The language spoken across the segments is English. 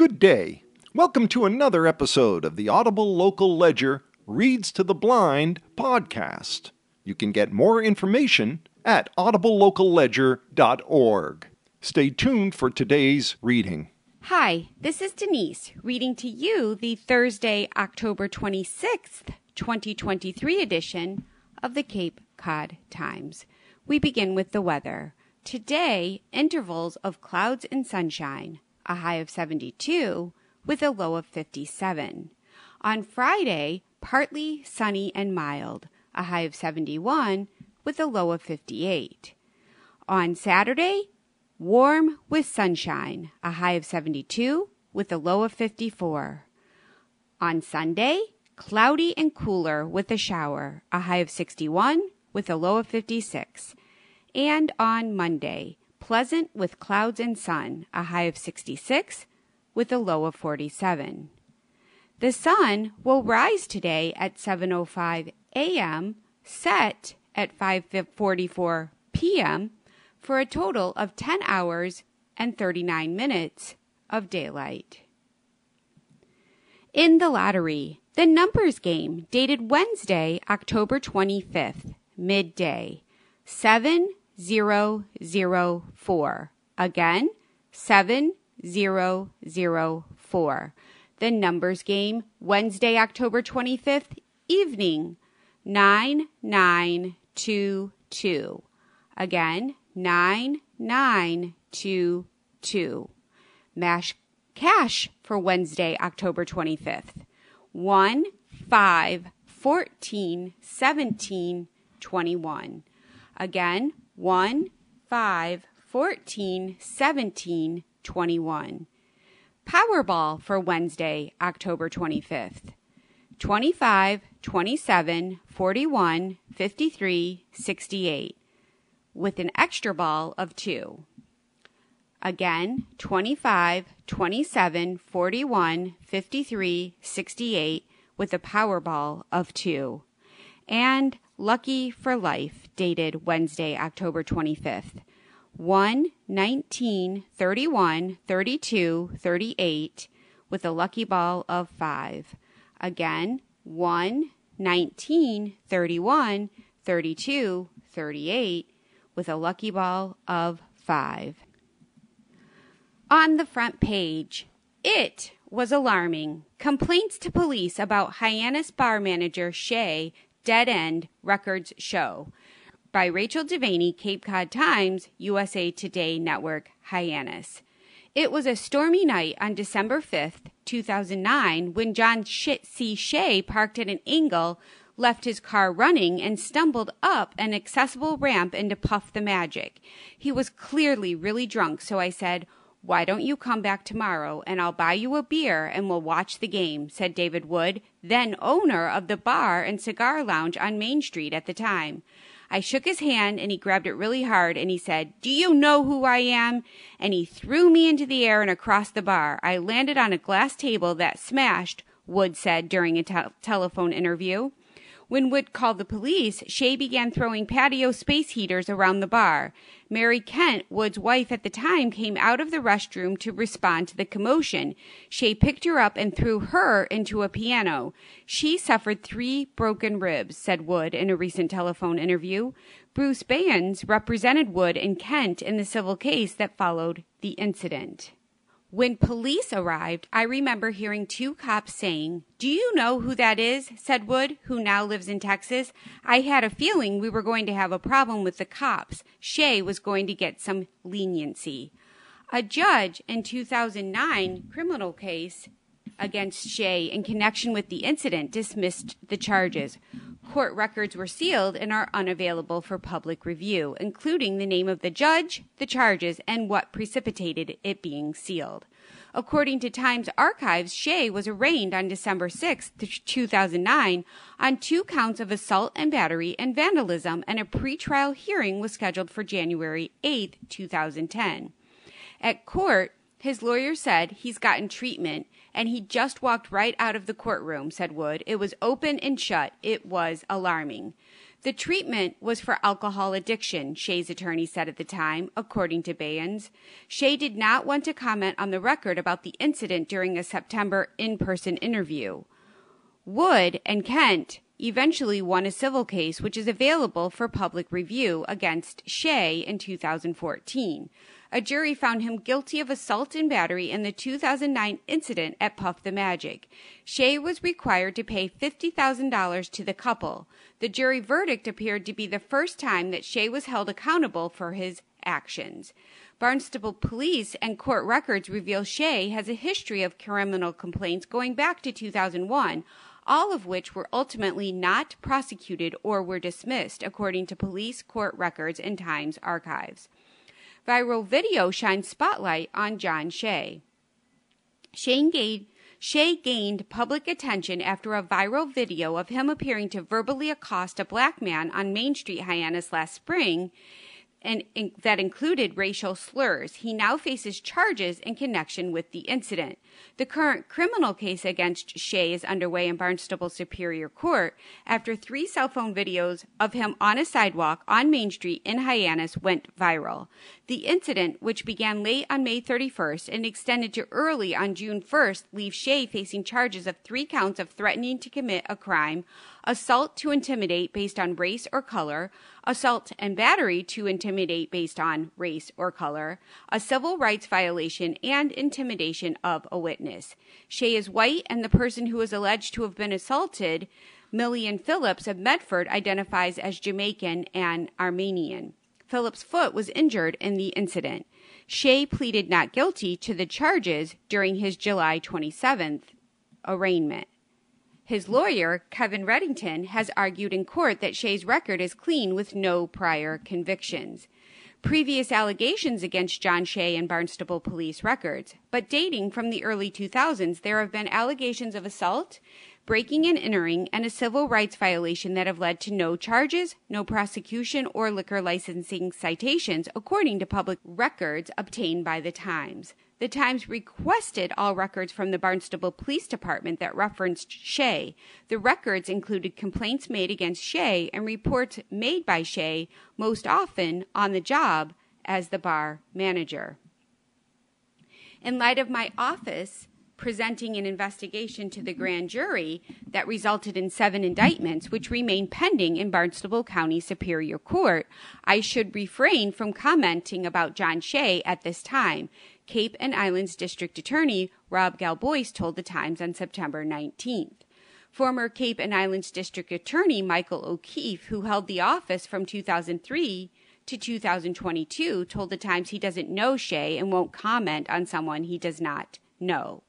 Good day. Welcome to another episode of the Audible Local Ledger Reads to the Blind podcast. You can get more information at audiblelocalledger.org. Stay tuned for today's reading. Hi, this is Denise reading to you the Thursday, October 26th, 2023 edition of the Cape Cod Times. We begin with the weather. Today, intervals of clouds and sunshine, a high of 72 with a low of 57. On Friday, partly sunny and mild, a high of 71 with a low of 58. On Saturday, warm with sunshine, a high of 72 with a low of 54. On Sunday, cloudy and cooler with a shower, a high of 61 with a low of 56. And on Monday, pleasant with clouds and sun, a high of 66 with a low of 47. The sun will rise today at 7:05 a.m., set at 5:44 p.m. for a total of 10 hours and 39 minutes of daylight. In the lottery, the numbers game dated Wednesday, October 25th, midday, 7004. Again, 7004. The numbers game Wednesday, October 25th, evening, 9922. Again, 9922. Mass Cash for Wednesday, October 25th. 1 5 14 17 21. Again, 1 5 14 17 21. Powerball for Wednesday, October 25th. 25 27 41 53 68 with an extra ball of 2. Again, 25 27 41 53 68 with a Powerball of 2. And Lucky for Life, dated Wednesday, October 25th. 1 19 31 32 38 with a lucky ball of 5. Again, 1 19 31 32 38 with a lucky ball of 5. On the front page, it was alarming. Complaints to police about Hyannis bar manager Shea Dead End Records show by Rachel Devaney, Cape Cod Times, USA Today Network, Hyannis. It was a stormy night on December 5th, 2009, when John C. Shea parked at an angle, left his car running, and stumbled up an accessible ramp into Puff the Magic. He was clearly really drunk, so I said, why don't you come back tomorrow and I'll buy you a beer and we'll watch the game, said David Wood, then owner of the bar and cigar lounge on Main Street at the time. I shook his hand and he grabbed it really hard and he said, Do you know who I am? And he threw me into the air and across the bar. I landed on a glass table that smashed, Wood said during a te- telephone interview. When Wood called the police, Shea began throwing patio space heaters around the bar. Mary Kent, Wood's wife at the time, came out of the restroom to respond to the commotion. Shea picked her up and threw her into a piano. She suffered three broken ribs, said Wood in a recent telephone interview. Bruce Baynes represented Wood and Kent in the civil case that followed the incident. When police arrived, I remember hearing two cops saying, Do you know who that is? said Wood, who now lives in Texas. I had a feeling we were going to have a problem with the cops. Shea was going to get some leniency. A judge in 2009 criminal case against Shea in connection with the incident dismissed the charges. Court records were sealed and are unavailable for public review, including the name of the judge, the charges, and what precipitated it being sealed. According to Times archives, Shea was arraigned on December 6, 2009, on two counts of assault and battery and vandalism, and a pretrial hearing was scheduled for January 8, 2010. At court, his lawyer said he's gotten treatment and he just walked right out of the courtroom, said Wood. It was open and shut. It was alarming. The treatment was for alcohol addiction, Shea's attorney said at the time, according to Bayans. Shea did not want to comment on the record about the incident during a September in person interview. Wood and Kent eventually won a civil case which is available for public review against Shea in 2014 a jury found him guilty of assault and battery in the 2009 incident at Puff the Magic. Shea was required to pay $50,000 to the couple. The jury verdict appeared to be the first time that Shea was held accountable for his actions. Barnstable police and court records reveal Shea has a history of criminal complaints going back to 2001, all of which were ultimately not prosecuted or were dismissed, according to police court records and Times archives. Viral video shines spotlight on John Shea. Shane gained, Shea gained public attention after a viral video of him appearing to verbally accost a black man on Main Street, Hyannis last spring and in, that included racial slurs. He now faces charges in connection with the incident. The current criminal case against Shea is underway in Barnstable Superior Court after three cell phone videos of him on a sidewalk on Main Street in Hyannis went viral. The incident, which began late on May 31st and extended to early on June 1st, leaves Shea facing charges of three counts of threatening to commit a crime, assault to intimidate based on race or color, assault and battery to intimidate based on race or color, a civil rights violation, and intimidation of a witness. Shea is white, and the person who is alleged to have been assaulted, Millian Phillips of Medford, identifies as Jamaican and Armenian. Phillips' foot was injured in the incident. Shea pleaded not guilty to the charges during his July 27th arraignment. His lawyer, Kevin Reddington, has argued in court that Shea's record is clean with no prior convictions. Previous allegations against John Shea and Barnstable police records, but dating from the early 2000s, there have been allegations of assault, breaking and entering, and a civil rights violation that have led to no charges, no prosecution, or liquor licensing citations, according to public records obtained by the Times. The Times requested all records from the Barnstable Police Department that referenced Shea. The records included complaints made against Shea and reports made by Shea, most often on the job as the bar manager. In light of my office presenting an investigation to the grand jury that resulted in seven indictments, which remain pending in Barnstable County Superior Court, I should refrain from commenting about John Shea at this time. Cape and Islands District Attorney Rob Galibois told the Times on September 19th. Former Cape and Islands District Attorney Michael O'Keefe, who held the office from 2003 to 2022, told the Times he doesn't know Shea and won't comment on someone he does not know.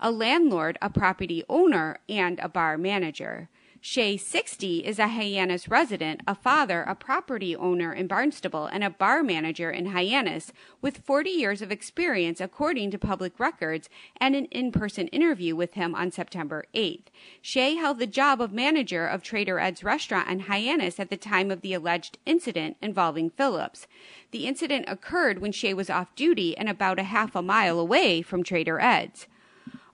A landlord, a property owner, and a bar manager. Shea 60 is a Hyannis resident, a father, a property owner in Barnstable, and a bar manager in Hyannis with 40 years of experience according to public records and an in-person interview with him on September 8th. Shea held the job of manager of Trader Ed's restaurant in Hyannis at the time of the alleged incident involving Phillips. The incident occurred when Shea was off duty and about a half a mile away from Trader Ed's.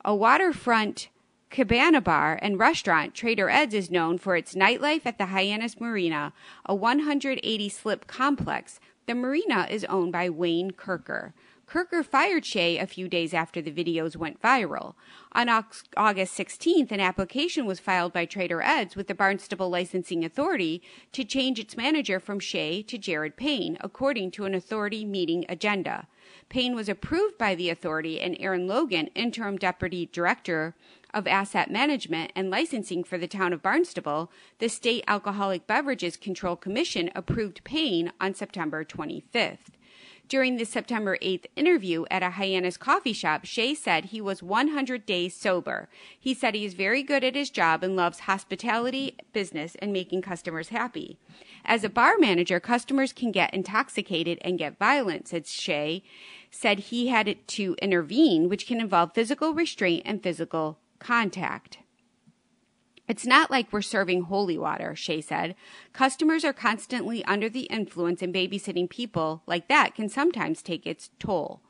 A waterfront Cabana Bar and Restaurant, Trader Ed's is known for its nightlife at the Hyannis Marina, a 180 slip complex. The marina is owned by Wayne Kurker. Kurker fired Shea a few days after the videos went viral. On August 16th, an application was filed by Trader Ed's with the Barnstable Licensing Authority to change its manager from Shea to Jared Payne, according to an authority meeting agenda. Payne was approved by the authority, and Aaron Logan, interim deputy director of Asset Management and Licensing for the town of Barnstable, the State Alcoholic Beverages Control Commission approved Payne on September 25th. During the September 8th interview at a Hyannis coffee shop, Shea said he was 100 days sober. He said he is very good at his job and loves hospitality, business, and making customers happy. As a bar manager, customers can get intoxicated and get violent, said Shea. Said he had to intervene, which can involve physical restraint and physical contact. It's not like we're serving holy water, Shea said. Customers are constantly under the influence, and babysitting people like that can sometimes take its toll.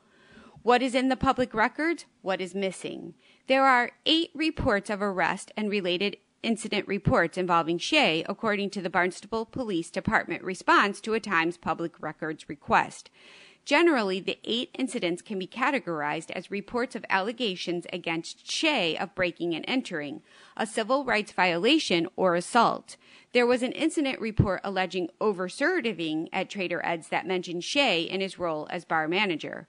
What is in the public records? What is missing? There are eight reports of arrest and related incident reports involving Shea, according to the Barnstable Police Department response to a Times Public Records request. Generally, the eight incidents can be categorized as reports of allegations against Shea of breaking and entering, a civil rights violation, or assault. There was an incident report alleging over-serving at Trader Ed's that mentioned Shea in his role as bar manager.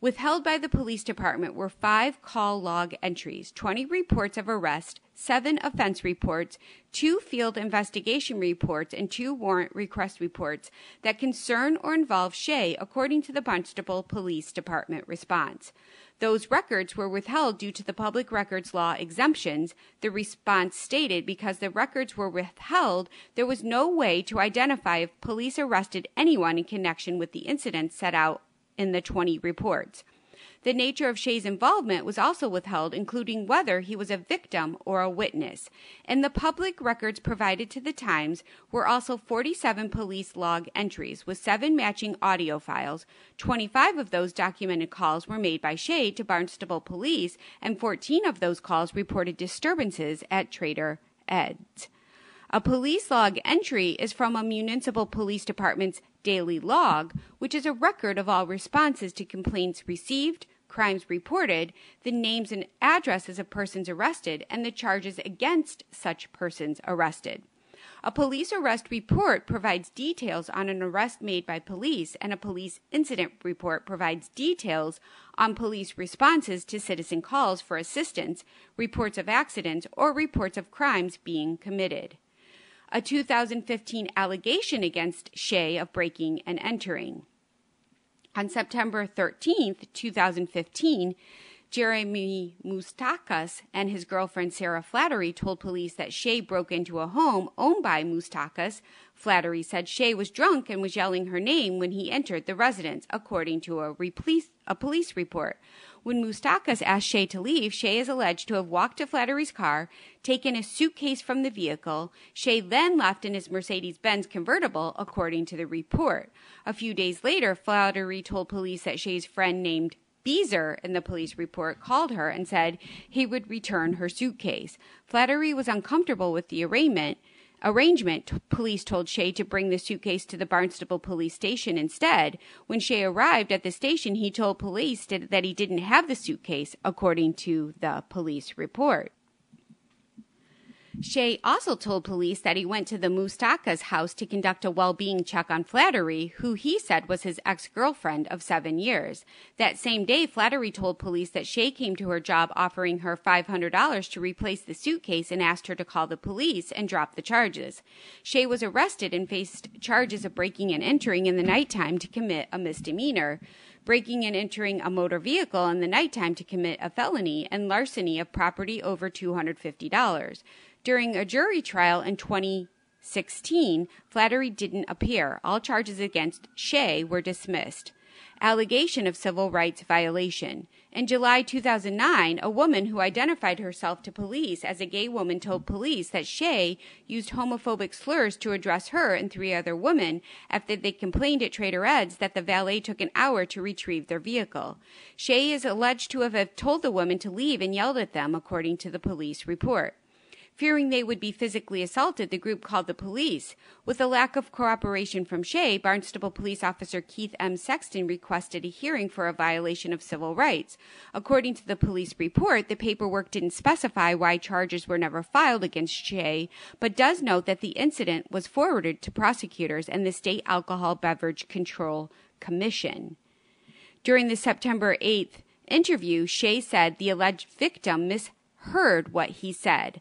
Withheld by the police department were five call log entries, 20 reports of arrest, seven offense reports, two field investigation reports, and two warrant request reports that concern or involve Shea, according to the Barnstable Police Department response. Those records were withheld due to the public records law exemptions, the response stated because the records were withheld, there was no way to identify if police arrested anyone in connection with the incident set out in the 20 reports. The nature of Shea's involvement was also withheld, including whether he was a victim or a witness. In the public records provided to the Times were also 47 police log entries with seven matching audio files. 25 of those documented calls were made by Shea to Barnstable Police, and 14 of those calls reported disturbances at Trader Ed's. A police log entry is from a municipal police department's daily log, which is a record of all responses to complaints received, crimes reported, the names and addresses of persons arrested, and the charges against such persons arrested. A police arrest report provides details on an arrest made by police, and a police incident report provides details on police responses to citizen calls for assistance, reports of accidents, or reports of crimes being committed a 2015 allegation against Shea of breaking and entering. On September 13, 2015, Jeremy Mustakas and his girlfriend Sarah Flattery told police that Shea broke into a home owned by Mustakas. Flattery said Shea was drunk and was yelling her name when he entered the residence, according to a, police report. When Mustakas asked Shea to leave, Shea is alleged to have walked to Flattery's car, taken a suitcase from the vehicle. Shea then left in his Mercedes Benz convertible, according to the report. A few days later, Flattery told police that Shea's friend named Beezer in the police report called her and said he would return her suitcase. Flattery was uncomfortable with the arraignment arrangement, police told Shea to bring the suitcase to the Barnstable police station instead. When Shea arrived at the station, he told police that he didn't have the suitcase, according to the police report. Shea also told police that he went to the Mustaka's house to conduct a well-being check on Flattery, who he said was his ex-girlfriend of seven years. That same day, Flattery told police that Shea came to her job offering her $500 to replace the suitcase and asked her to call the police and drop the charges. Shea was arrested and faced charges of breaking and entering in the nighttime to commit a misdemeanor breaking and entering a motor vehicle in the nighttime to commit a felony, and larceny of property over $250. During a jury trial in 2016, Flattery didn't appear. All charges against Shea were dismissed. Allegation of civil rights violation. In July 2009, a woman who identified herself to police as a gay woman told police that Shea used homophobic slurs to address her and three other women after they complained at Trader Ed's that the valet took an hour to retrieve their vehicle. Shea is alleged to have told the women to leave and yelled at them, according to the police report. Fearing they would be physically assaulted, the group called the police. With a lack of cooperation from Shea, Barnstable police officer Keith M. Sexton requested a hearing for a violation of civil rights. According to the police report, the paperwork didn't specify why charges were never filed against Shea, but does note that the incident was forwarded to prosecutors and the State Alcohol Beverage Control Commission. During the September 8th interview, Shea said the alleged victim misheard what he said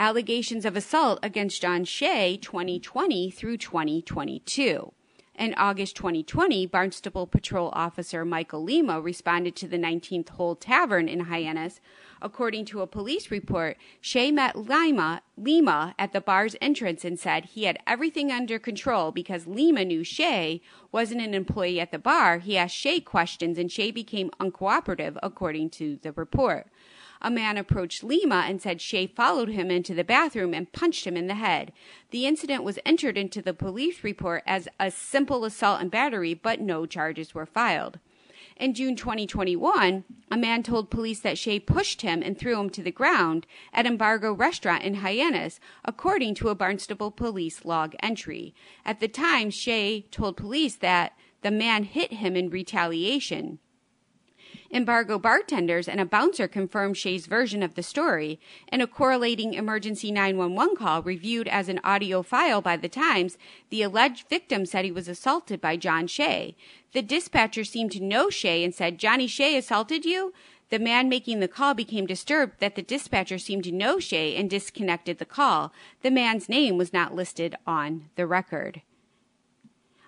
allegations of assault against John Shea 2020 through 2022. In August 2020, Barnstable Patrol Officer Michael Lima responded to the 19th Hole Tavern in Hyannis. According to a police report, Shea met Lima, Lima at the bar's entrance and said he had everything under control because Lima knew Shea wasn't an employee at the bar. He asked Shea questions and Shea became uncooperative, according to the report a man approached Lima and said Shea followed him into the bathroom and punched him in the head. The incident was entered into the police report as a simple assault and battery, but no charges were filed. In June 2021, a man told police that Shea pushed him and threw him to the ground at Embargo Restaurant in Hyannis, according to a Barnstable police log entry. At the time, Shea told police that the man hit him in retaliation. Embargo bartenders and a bouncer confirmed Shea's version of the story. In a correlating emergency 911 call reviewed as an audio file by the Times, the alleged victim said he was assaulted by John Shea. The dispatcher seemed to know Shea and said, Johnny Shea assaulted you? The man making the call became disturbed that the dispatcher seemed to know Shea and disconnected the call. The man's name was not listed on the record.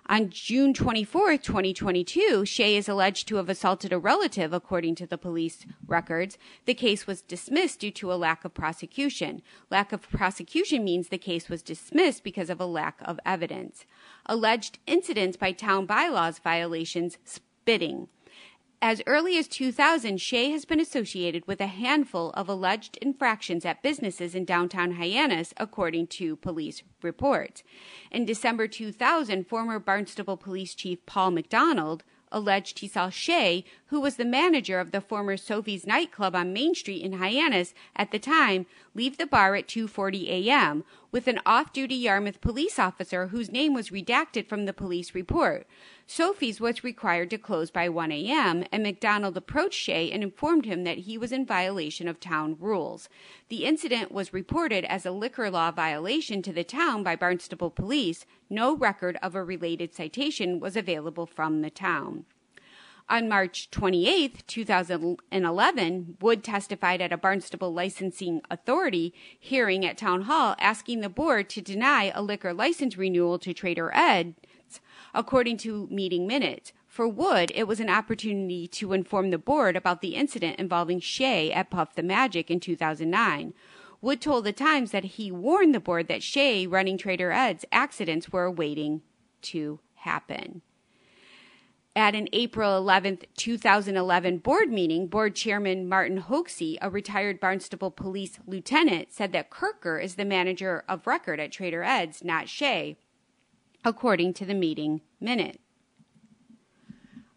On June 24, 2022, Shea is alleged to have assaulted a relative, according to the police records. The case was dismissed due to a lack of prosecution. Lack of prosecution means the case was dismissed because of a lack of evidence. Alleged incidents by town bylaws violations, spitting. As early as 2000, Shea has been associated with a handful of alleged infractions at businesses in downtown Hyannis, according to police reports. In December 2000, former Barnstable Police Chief Paul McDonald alleged he saw Shea, who was the manager of the former Sophie's nightclub on Main Street in Hyannis at the time, leave the bar at 2:40 a.m. with an off-duty Yarmouth police officer whose name was redacted from the police report. Sophie's was required to close by 1 a.m., and McDonald approached Shea and informed him that he was in violation of town rules. The incident was reported as a liquor law violation to the town by Barnstable Police. No record of a related citation was available from the town. On March 28, 2011, Wood testified at a Barnstable Licensing Authority hearing at Town Hall asking the board to deny a liquor license renewal to Trader Ed according to meeting minutes. For Wood, it was an opportunity to inform the board about the incident involving Shea at Puff the Magic in 2009. Wood told the Times that he warned the board that Shea running Trader Ed's accidents were waiting to happen. At an April 11, 2011 board meeting, board chairman Martin Hoxie, a retired Barnstable police lieutenant, said that Kurker is the manager of record at Trader Ed's, not Shea according to the meeting minute.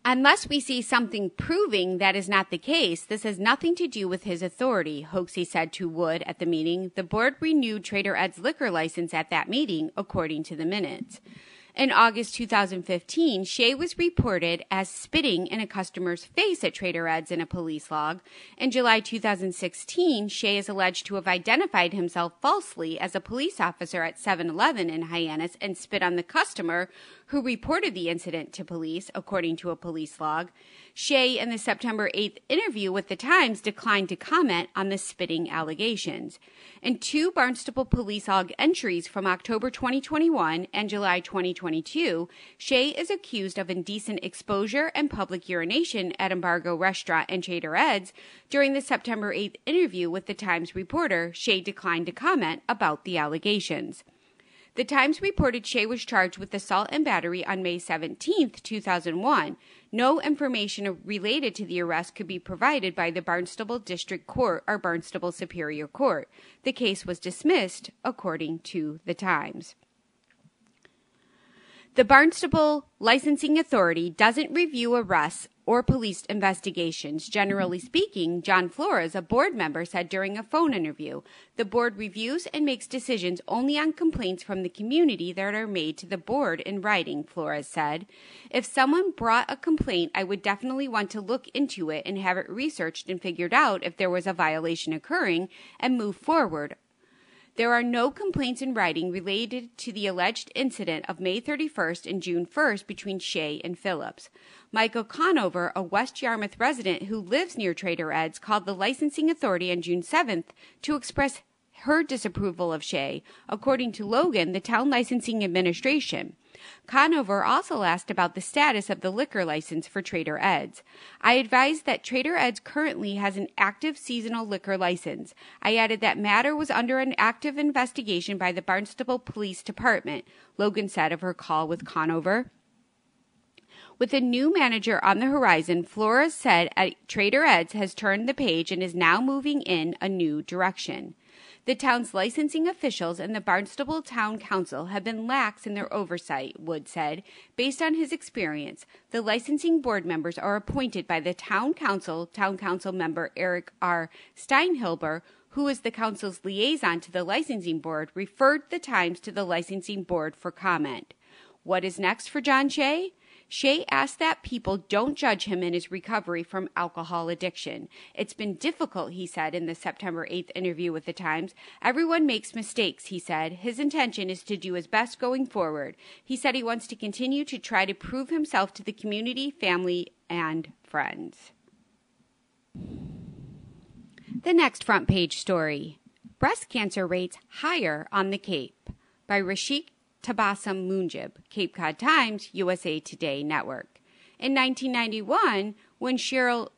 Unless we see something proving that is not the case, this has nothing to do with his authority, Hoxie said to Wood at the meeting. The board renewed Trader Ed's liquor license at that meeting, according to the minutes. In August 2015, Shea was reported as spitting in a customer's face at Trader Ed's in a police log. In July 2016, Shea is alleged to have identified himself falsely as a police officer at 7 Eleven in Hyannis and spit on the customer who reported the incident to police, according to a police log. Shea, in the September 8th interview with The Times, declined to comment on the spitting allegations. In two Barnstable police log entries from October 2021 and July 2022, Shea is accused of indecent exposure and public urination at Embargo Restaurant and Trader Ed's. During the September 8th interview with The Times reporter, Shea declined to comment about the allegations. The Times reported Shea was charged with assault and battery on May 17, 2001. No information related to the arrest could be provided by the Barnstable District Court or Barnstable Superior Court. The case was dismissed, according to The Times. The Barnstable Licensing Authority doesn't review arrests or police investigations. Generally speaking, John Flores, a board member, said during a phone interview, the board reviews and makes decisions only on complaints from the community that are made to the board in writing, Flores said. If someone brought a complaint, I would definitely want to look into it and have it researched and figured out if there was a violation occurring and move forward. There are no complaints in writing related to the alleged incident of May 31st and June 1st between Shea and Phillips. Michael Conover, a West Yarmouth resident who lives near Trader Ed's, called the licensing authority on June 7th to express her disapproval of Shea, according to Logan, the town licensing administration. Conover also asked about the status of the liquor license for Trader Ed's. I advised that Trader Ed's currently has an active seasonal liquor license. I added that matter was under an active investigation by the Barnstable Police Department, Logan said of her call with Conover. With a new manager on the horizon, Flores said uh, Trader Ed's has turned the page and is now moving in a new direction. The town's licensing officials and the Barnstable Town Council have been lax in their oversight, Wood said. Based on his experience, the licensing board members are appointed by the Town Council, Town Council member Eric R. Steinhilber, who is the council's liaison to the licensing board, referred the Times to the licensing board for comment. What is next for John Shea? Shea asked that people don't judge him in his recovery from alcohol addiction. It's been difficult, he said in the September 8th interview with the Times. Everyone makes mistakes, he said. His intention is to do his best going forward. He said he wants to continue to try to prove himself to the community, family, and friends. The next front page story Breast cancer rates higher on the Cape by Rasheek Tabassum Munjib, Cape Cod Times, USA Today Network. In 1991, when Cheryl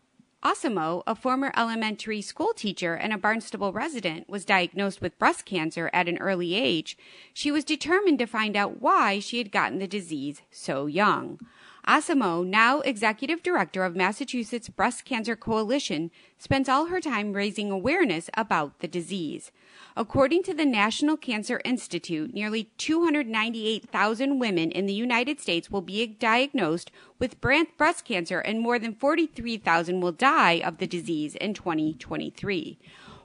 Osimo, a former elementary school teacher and a Barnstable resident, was diagnosed with breast cancer at an early age, she was determined to find out why she had gotten the disease so young. Osimo, now executive director of Massachusetts Breast Cancer Coalition, spends all her time raising awareness about the disease. According to the National Cancer Institute, nearly 298,000 women in the United States will be diagnosed with breast cancer and more than 43,000 will die of the disease in 2023.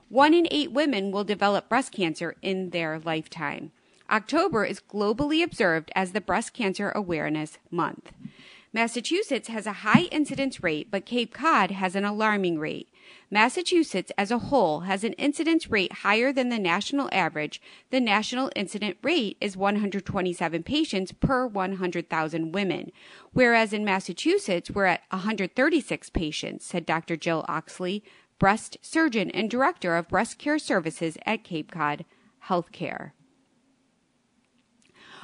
One in eight women will develop breast cancer in their lifetime. October is globally observed as the Breast Cancer Awareness Month. Massachusetts has a high incidence rate, but Cape Cod has an alarming rate. Massachusetts as a whole has an incidence rate higher than the national average. The national incident rate is 127 patients per 100,000 women, whereas in Massachusetts we're at 136 patients, said Dr. Jill Oxley, breast surgeon and director of breast care services at Cape Cod Healthcare.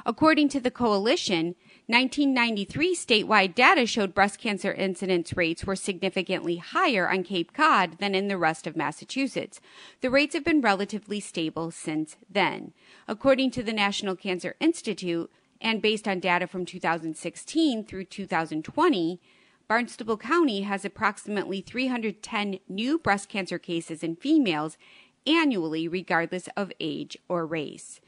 According to the coalition, 1993 statewide data showed breast cancer incidence rates were significantly higher on Cape Cod than in the rest of Massachusetts. The rates have been relatively stable since then. According to the National Cancer Institute, and based on data from 2016 through 2020, Barnstable County has approximately 310 new breast cancer cases in females annually, regardless of age or race.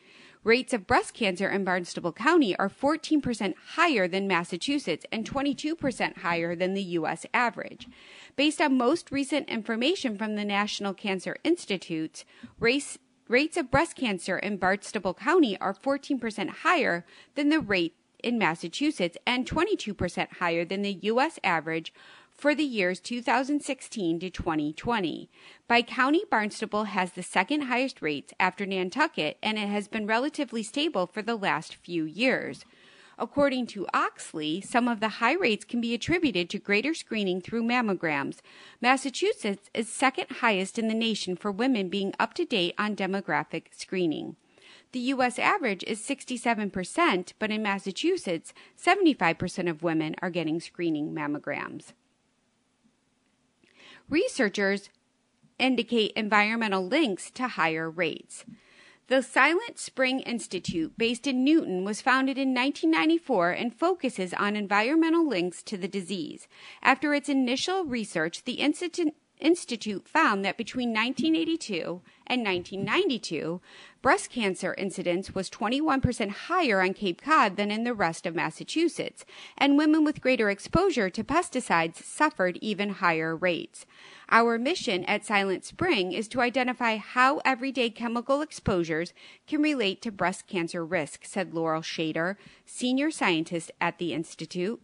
Rates of breast cancer in Barnstable County are 14% higher than Massachusetts and 22% higher than the U.S. average. Based on most recent information from the National Cancer Institute, race, rates of breast cancer in Barnstable County are 14% higher than the rate in Massachusetts and 22% higher than the U.S. average for the years 2016 to 2020. By county, Barnstable has the second highest rates after Nantucket, and it has been relatively stable for the last few years. According to Oxley, some of the high rates can be attributed to greater screening through mammograms. Massachusetts is second highest in the nation for women being up to date on mammographic screening. The U.S. average is 67%, but in Massachusetts, 75% of women are getting screening mammograms. Researchers indicate environmental links to higher rates. The Silent Spring Institute, based in Newton, was founded in 1994 and focuses on environmental links to the disease. After its initial research, the institute found that between 1982 and 1992, breast cancer incidence was 21% higher on Cape Cod than in the rest of Massachusetts, and women with greater exposure to pesticides suffered even higher rates. Our mission at Silent Spring is to identify how everyday chemical exposures can relate to breast cancer risk, said Laurel Schaider, senior scientist at the Institute.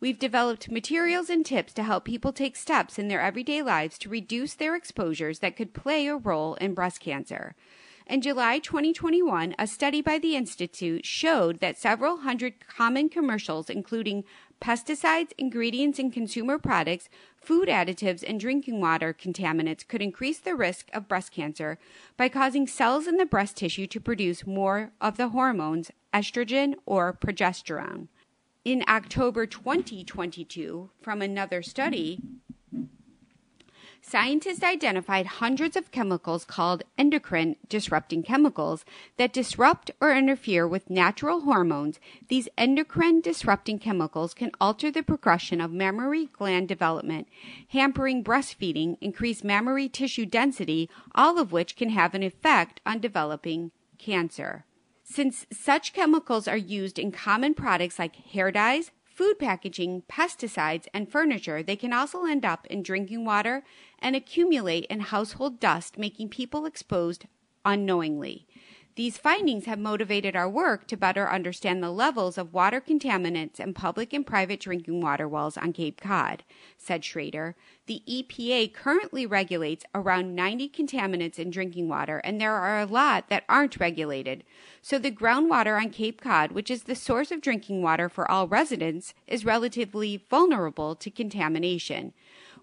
We've developed materials and tips to help people take steps in their everyday lives to reduce their exposures that could play a role in breast cancer. In July 2021, a study by the Institute showed that several hundred common commercials, including pesticides, ingredients in consumer products, food additives, and drinking water contaminants, could increase the risk of breast cancer by causing cells in the breast tissue to produce more of the hormones estrogen or progesterone. In October 2022 from another study, Scientists identified hundreds of chemicals called endocrine disrupting chemicals that disrupt or interfere with natural hormones. These endocrine disrupting chemicals can alter the progression of mammary gland development, hampering breastfeeding, increase mammary tissue density, all of which can have an effect on developing cancer. Since such chemicals are used in common products like hair dyes, food packaging, pesticides, and furniture, they can also end up in drinking water and accumulate in household dust, making people exposed unknowingly. These findings have motivated our work to better understand the levels of water contaminants in public and private drinking water wells on Cape Cod, said Schaider. The EPA currently regulates around 90 contaminants in drinking water, and there are a lot that aren't regulated. So the groundwater on Cape Cod, which is the source of drinking water for all residents, is relatively vulnerable to contamination.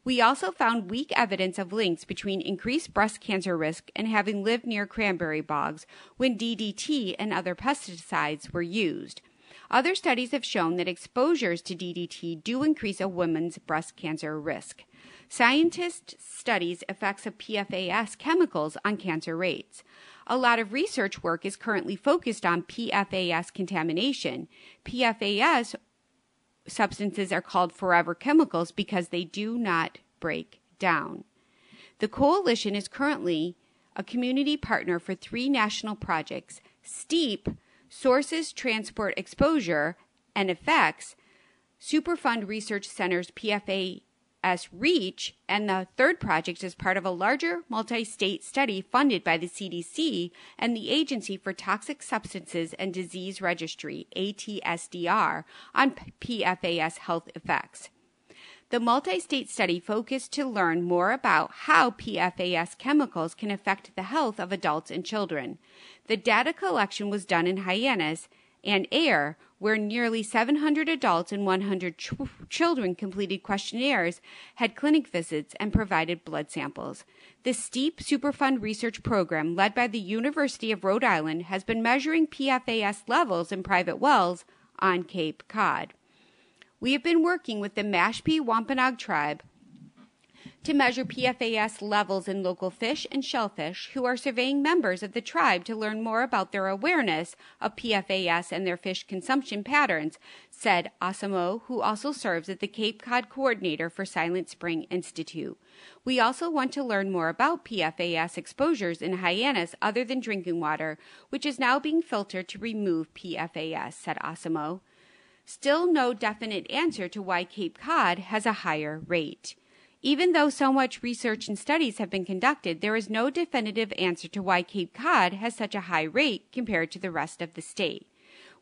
We also found weak evidence of links between increased breast cancer risk and having lived near cranberry bogs when DDT and other pesticides were used. Other studies have shown that exposures to DDT do increase a woman's breast cancer risk. Scientists studies effects of PFAS chemicals on cancer rates. A lot of research work is currently focused on PFAS contamination. PFAS substances are called forever chemicals because they do not break down. The coalition is currently a community partner for three national projects STEEP, Sources, Transport, Exposure, and Effects, Superfund Research Center's PFA as REACH, and the third project is part of a larger multi state study funded by the CDC and the Agency for Toxic Substances and Disease Registry, ATSDR, on PFAS health effects. The multi state study focused to learn more about how PFAS chemicals can affect the health of adults and children. The data collection was done in Hyannis and Ayer, where nearly 700 adults and 100 ch- children completed questionnaires, had clinic visits, and provided blood samples. The STEEP Superfund research program, led by the University of Rhode Island, has been measuring PFAS levels in private wells on Cape Cod. We have been working with the Mashpee Wampanoag tribe to measure PFAS levels in local fish and shellfish who are surveying members of the tribe to learn more about their awareness of PFAS and their fish consumption patterns, said Osimo, who also serves as the Cape Cod coordinator for Silent Spring Institute. We also want to learn more about PFAS exposures in Hyannis other than drinking water, which is now being filtered to remove PFAS, said Osimo. Still no definite answer to why Cape Cod has a higher rate. Even though so much research and studies have been conducted, there is no definitive answer to why Cape Cod has such a high rate compared to the rest of the state.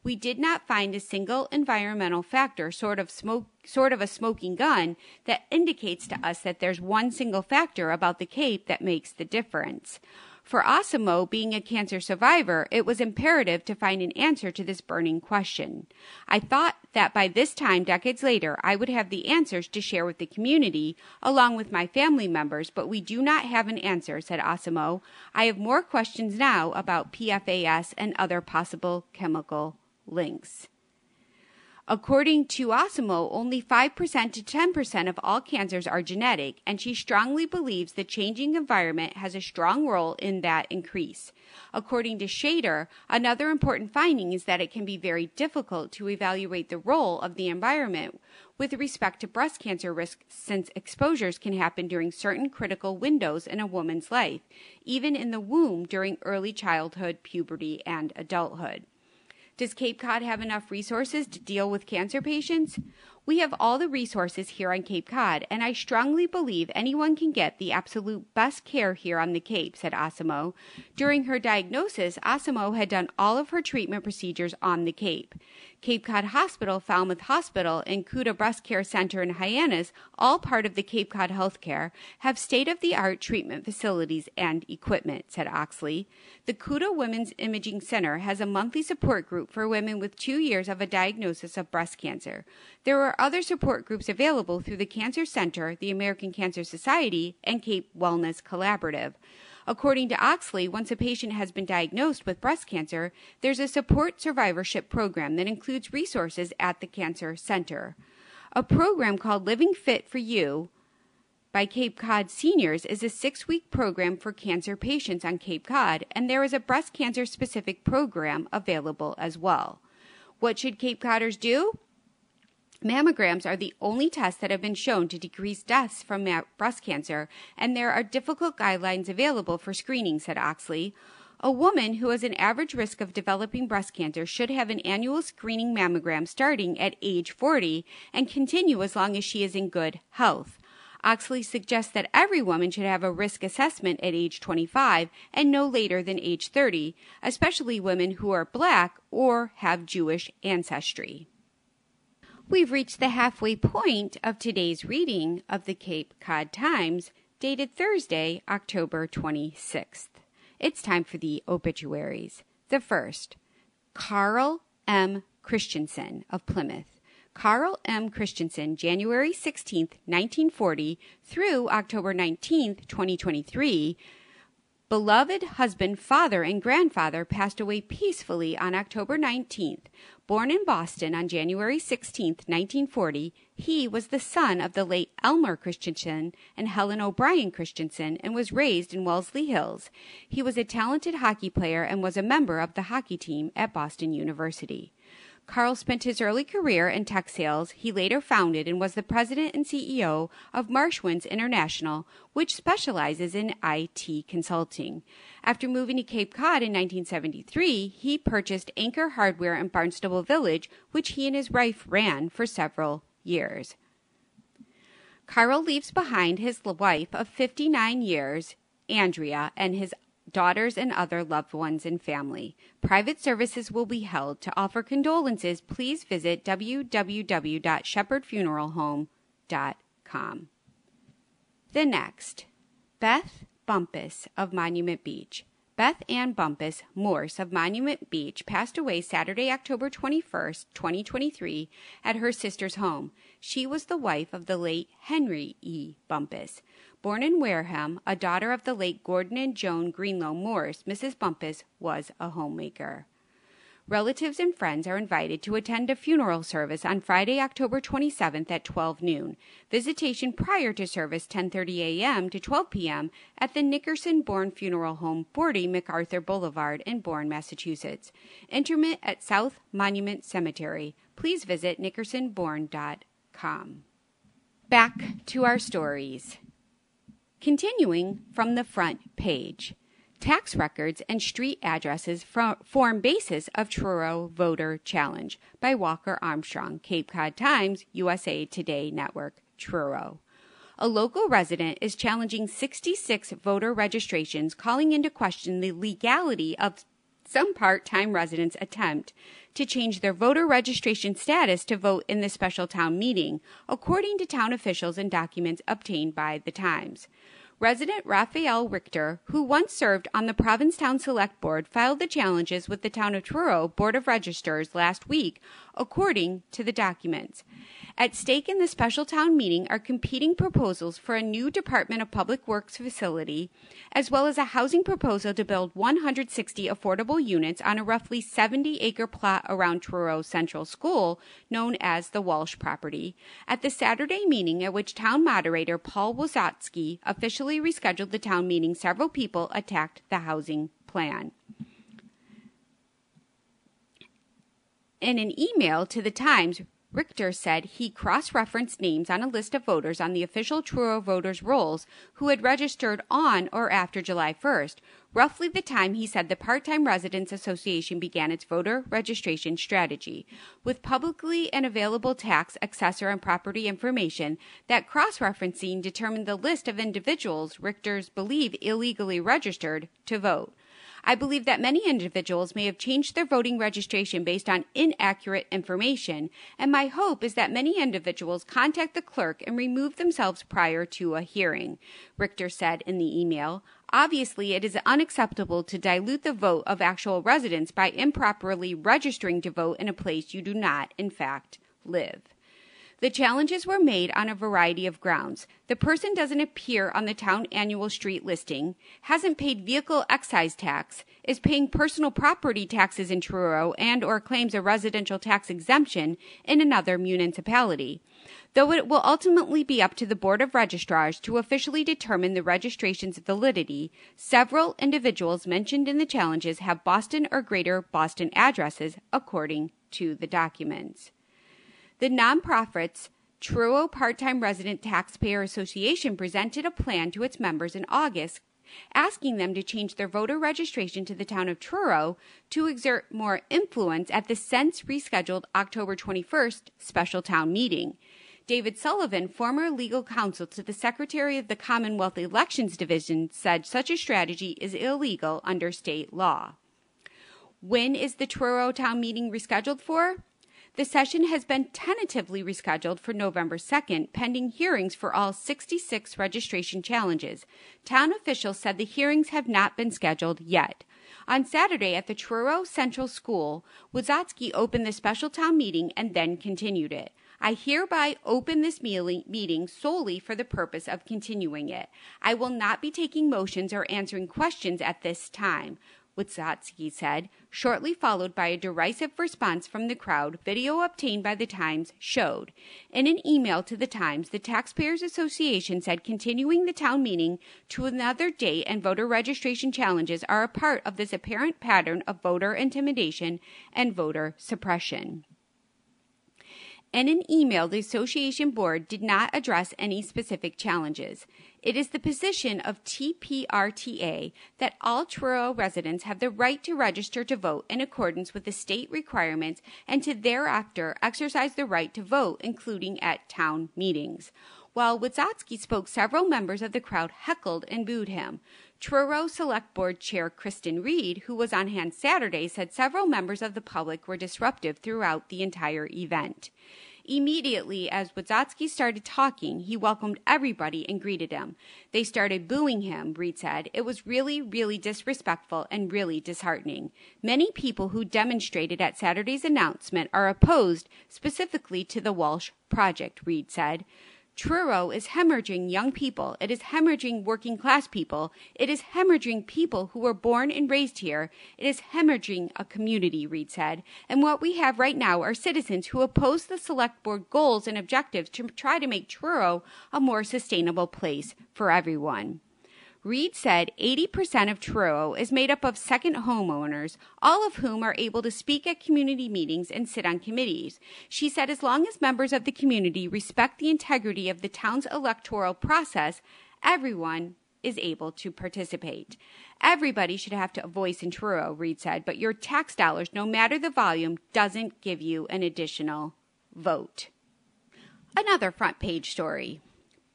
We did not find a single environmental factor, sort of smoke, sort of a smoking gun, that indicates to us that there's one single factor about the Cape that makes the difference. For Osimo, being a cancer survivor, it was imperative to find an answer to this burning question. I thought that by this time, decades later, I would have the answers to share with the community, along with my family members, but we do not have an answer, said Osimo. I have more questions now about PFAS and other possible chemical links. According to Osimo, only 5% to 10% of all cancers are genetic, and she strongly believes the changing environment has a strong role in that increase. According to Schaider, another important finding is that it can be very difficult to evaluate the role of the environment with respect to breast cancer risk since exposures can happen during certain critical windows in a woman's life, even in the womb during early childhood, puberty, and adulthood. Does Cape Cod have enough resources to deal with cancer patients? We have all the resources here on Cape Cod, and I strongly believe anyone can get the absolute best care here on the Cape, said Osimo. During her diagnosis, Osimo had done all of her treatment procedures on the Cape. Cape Cod Hospital, Falmouth Hospital, and Cuda Breast Care Center in Hyannis, all part of the Cape Cod Healthcare, have state of the art treatment facilities and equipment, said Oxley. The Cuda Women's Imaging Center has a monthly support group for women with two years of a diagnosis of breast cancer. There are other support groups available through the Cancer Center, the American Cancer Society, and Cape Wellness Collaborative. According to Oxley, once a patient has been diagnosed with breast cancer, there's a support survivorship program that includes resources at the Cancer Center. A program called Living Fit for You by Cape Cod Seniors is a six week program for cancer patients on Cape Cod, and there is a breast cancer specific program available as well. What should Cape Codders do? Mammograms are the only tests that have been shown to decrease deaths from ma- breast cancer, and there are difficult guidelines available for screening, said Oxley. A woman who has an average risk of developing breast cancer should have an annual screening mammogram starting at age 40 and continue as long as she is in good health. Oxley suggests that every woman should have a risk assessment at age 25 and no later than age 30, especially women who are black or have Jewish ancestry. We've reached the halfway point of today's reading of the Cape Cod Times, dated Thursday, October 26th. It's time for the obituaries. The first, Carl M. Christensen of Plymouth. Carl M. Christensen, January 16, 1940 through October 19, 2023, beloved husband, father, and grandfather passed away peacefully on October 19th. Born in Boston on January 16, 1940, he was the son of the late Elmer Christensen and Helen O'Brien Christensen and was raised in Wellesley Hills. He was a talented hockey player and was a member of the hockey team at Boston University. Carl spent his early career in tech sales. He later founded and was the president and CEO of Marshwinds International, which specializes in IT consulting. After moving to Cape Cod in 1973, he purchased Anchor Hardware in Barnstable Village, which he and his wife ran for several years. Carl leaves behind his wife of 59 years, Andrea, and his daughters, and other loved ones and family. Private services will be held. To offer condolences, please visit www.shepherdfuneralhome.com. The next, Beth Bumpus of Monument Beach. Beth Ann Bumpus Morse of Monument Beach passed away Saturday, October 21st, 2023, at her sister's home. She was the wife of the late Henry E. Bumpus. Born in Wareham, a daughter of the late Gordon and Joan Greenlow Morse, Mrs. Bumpus was a homemaker. Relatives and friends are invited to attend a funeral service on Friday, October 27th at 12 noon. Visitation prior to service 10:30 a.m. to 12 p.m. at the Nickerson Bourne Funeral Home, 40 MacArthur Boulevard in Bourne, Massachusetts. Interment at South Monument Cemetery. Please visit nickersonbourne.com. Back to our stories. Continuing from the front page. Tax records and street addresses form basis of Truro Voter Challenge by Walker Armstrong, Cape Cod Times, USA Today Network, Truro. A local resident is challenging 66 voter registrations, calling into question the legality of some part time residents' attempt to change their voter registration status to vote in the special town meeting, according to town officials and documents obtained by the Times. Resident Raphael Richter, who once served on the Provincetown Select Board, filed the challenges with the Town of Truro Board of Registers last week, according to the documents. At stake in the special town meeting are competing proposals for a new Department of Public Works facility, as well as a housing proposal to build 160 affordable units on a roughly 70 acre plot around Truro Central School, known as the Walsh property, at the Saturday meeting at which town moderator Paul Wisotzky officially rescheduled the town meeting, several people attacked the housing plan. In an email to the Times, Richter said he cross referenced names on a list of voters on the official Truro voters' rolls who had registered on or after July 1st, roughly the time he said the Part Time Residents Association began its voter registration strategy. With publicly and available tax, assessor, and property information, that cross referencing determined the list of individuals Richters believe illegally registered to vote. I believe that many individuals may have changed their voting registration based on inaccurate information, and my hope is that many individuals contact the clerk and remove themselves prior to a hearing, Richter said in the email. Obviously, it is unacceptable to dilute the vote of actual residents by improperly registering to vote in a place you do not, in fact, live. The challenges were made on a variety of grounds. The person doesn't appear on the town annual street listing, hasn't paid vehicle excise tax, is paying personal property taxes in Truro and or claims a residential tax exemption in another municipality. Though it will ultimately be up to the Board of Registrars to officially determine the registration's validity, several individuals mentioned in the challenges have Boston or Greater Boston addresses according to the documents. The nonprofit's Truro Part Time Resident Taxpayer Association presented a plan to its members in August asking them to change their voter registration to the town of Truro to exert more influence at the since rescheduled October 21st special town meeting. David Sullivan, former legal counsel to the Secretary of the Commonwealth Elections Division, said such a strategy is illegal under state law. When is the Truro town meeting rescheduled for? The session has been tentatively rescheduled for November 2nd, pending hearings for all 66 registration challenges. Town officials said the hearings have not been scheduled yet. On Saturday at the Truro Central School, Wisotzky opened the special town meeting and then continued it. I hereby open this meeting solely for the purpose of continuing it. I will not be taking motions or answering questions at this time. Wisotzky said, shortly followed by a derisive response from the crowd. Video obtained by the Times showed. In an email to the Times, the Taxpayers Association said continuing the town meeting to another date and voter registration challenges are a part of this apparent pattern of voter intimidation and voter suppression. In an email, the association board did not address any specific challenges. It is the position of TPRTA that all Truro residents have the right to register to vote in accordance with the state requirements and to thereafter exercise the right to vote, including at town meetings. While Wisotzky spoke, several members of the crowd heckled and booed him. Truro Select Board Chair Kristen Reed, who was on hand Saturday, said several members of the public were disruptive throughout the entire event. Immediately, as Wisotzky started talking, he welcomed everybody and greeted him. They started booing him, Reed said. It was really, really disrespectful and really disheartening. Many people who demonstrated at Saturday's announcement are opposed specifically to the Walsh Project, Reed said. Truro is hemorrhaging young people. It is hemorrhaging working class people. It is hemorrhaging people who were born and raised here. It is hemorrhaging a community, Reed said. And what we have right now are citizens who oppose the select board goals and objectives to try to make Truro a more sustainable place for everyone. Reed said 80% of Truro is made up of second homeowners, all of whom are able to speak at community meetings and sit on committees. She said as long as members of the community respect the integrity of the town's electoral process, everyone is able to participate. Everybody should have a voice in Truro, Reed said, but your tax dollars, no matter the volume, doesn't give you an additional vote. Another front page story.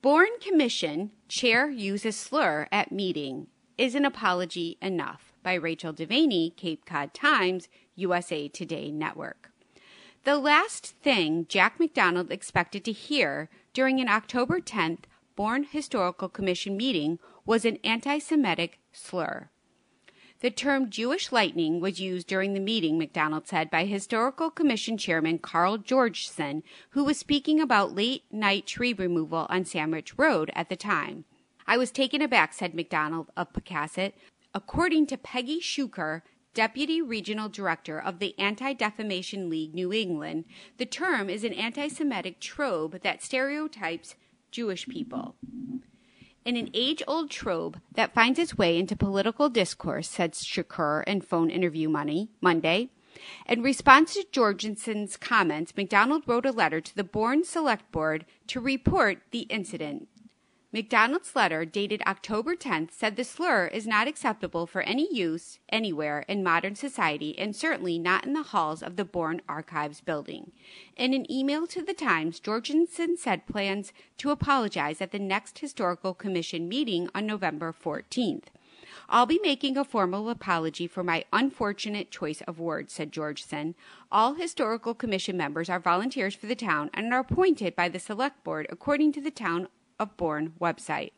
Bourne Commission Chair uses slur at meeting. Is an apology enough? By Rachel Devaney, Cape Cod Times, USA Today Network. The last thing Jack McDonald expected to hear during an October 10th Bourne Historical Commission meeting was an anti Semitic slur. The term Jewish lightning was used during the meeting, McDonald said, by Historical Commission Chairman Carl Georgeson, who was speaking about late night tree removal on Sandwich Road at the time. I was taken aback, said McDonald of Pocasset. According to Peggy Shukur, Deputy Regional Director of the Anti Defamation League New England, the term is an anti Semitic trope that stereotypes Jewish people. In an age old trope that finds its way into political discourse, said Shukur in Phone Interview Money, Monday. In response to Georgeson's comments, McDonald wrote a letter to the Bourne Select Board to report the incident. McDonald's letter, dated October 10th, said the slur is not acceptable for any use anywhere in modern society and certainly not in the halls of the Bourne Archives building. In an email to the Times, Georgeson said plans to apologize at the next Historical Commission meeting on November 14th. I'll be making a formal apology for my unfortunate choice of words, said Georgeson. All Historical Commission members are volunteers for the town and are appointed by the Select Board according to the town of Bourne website.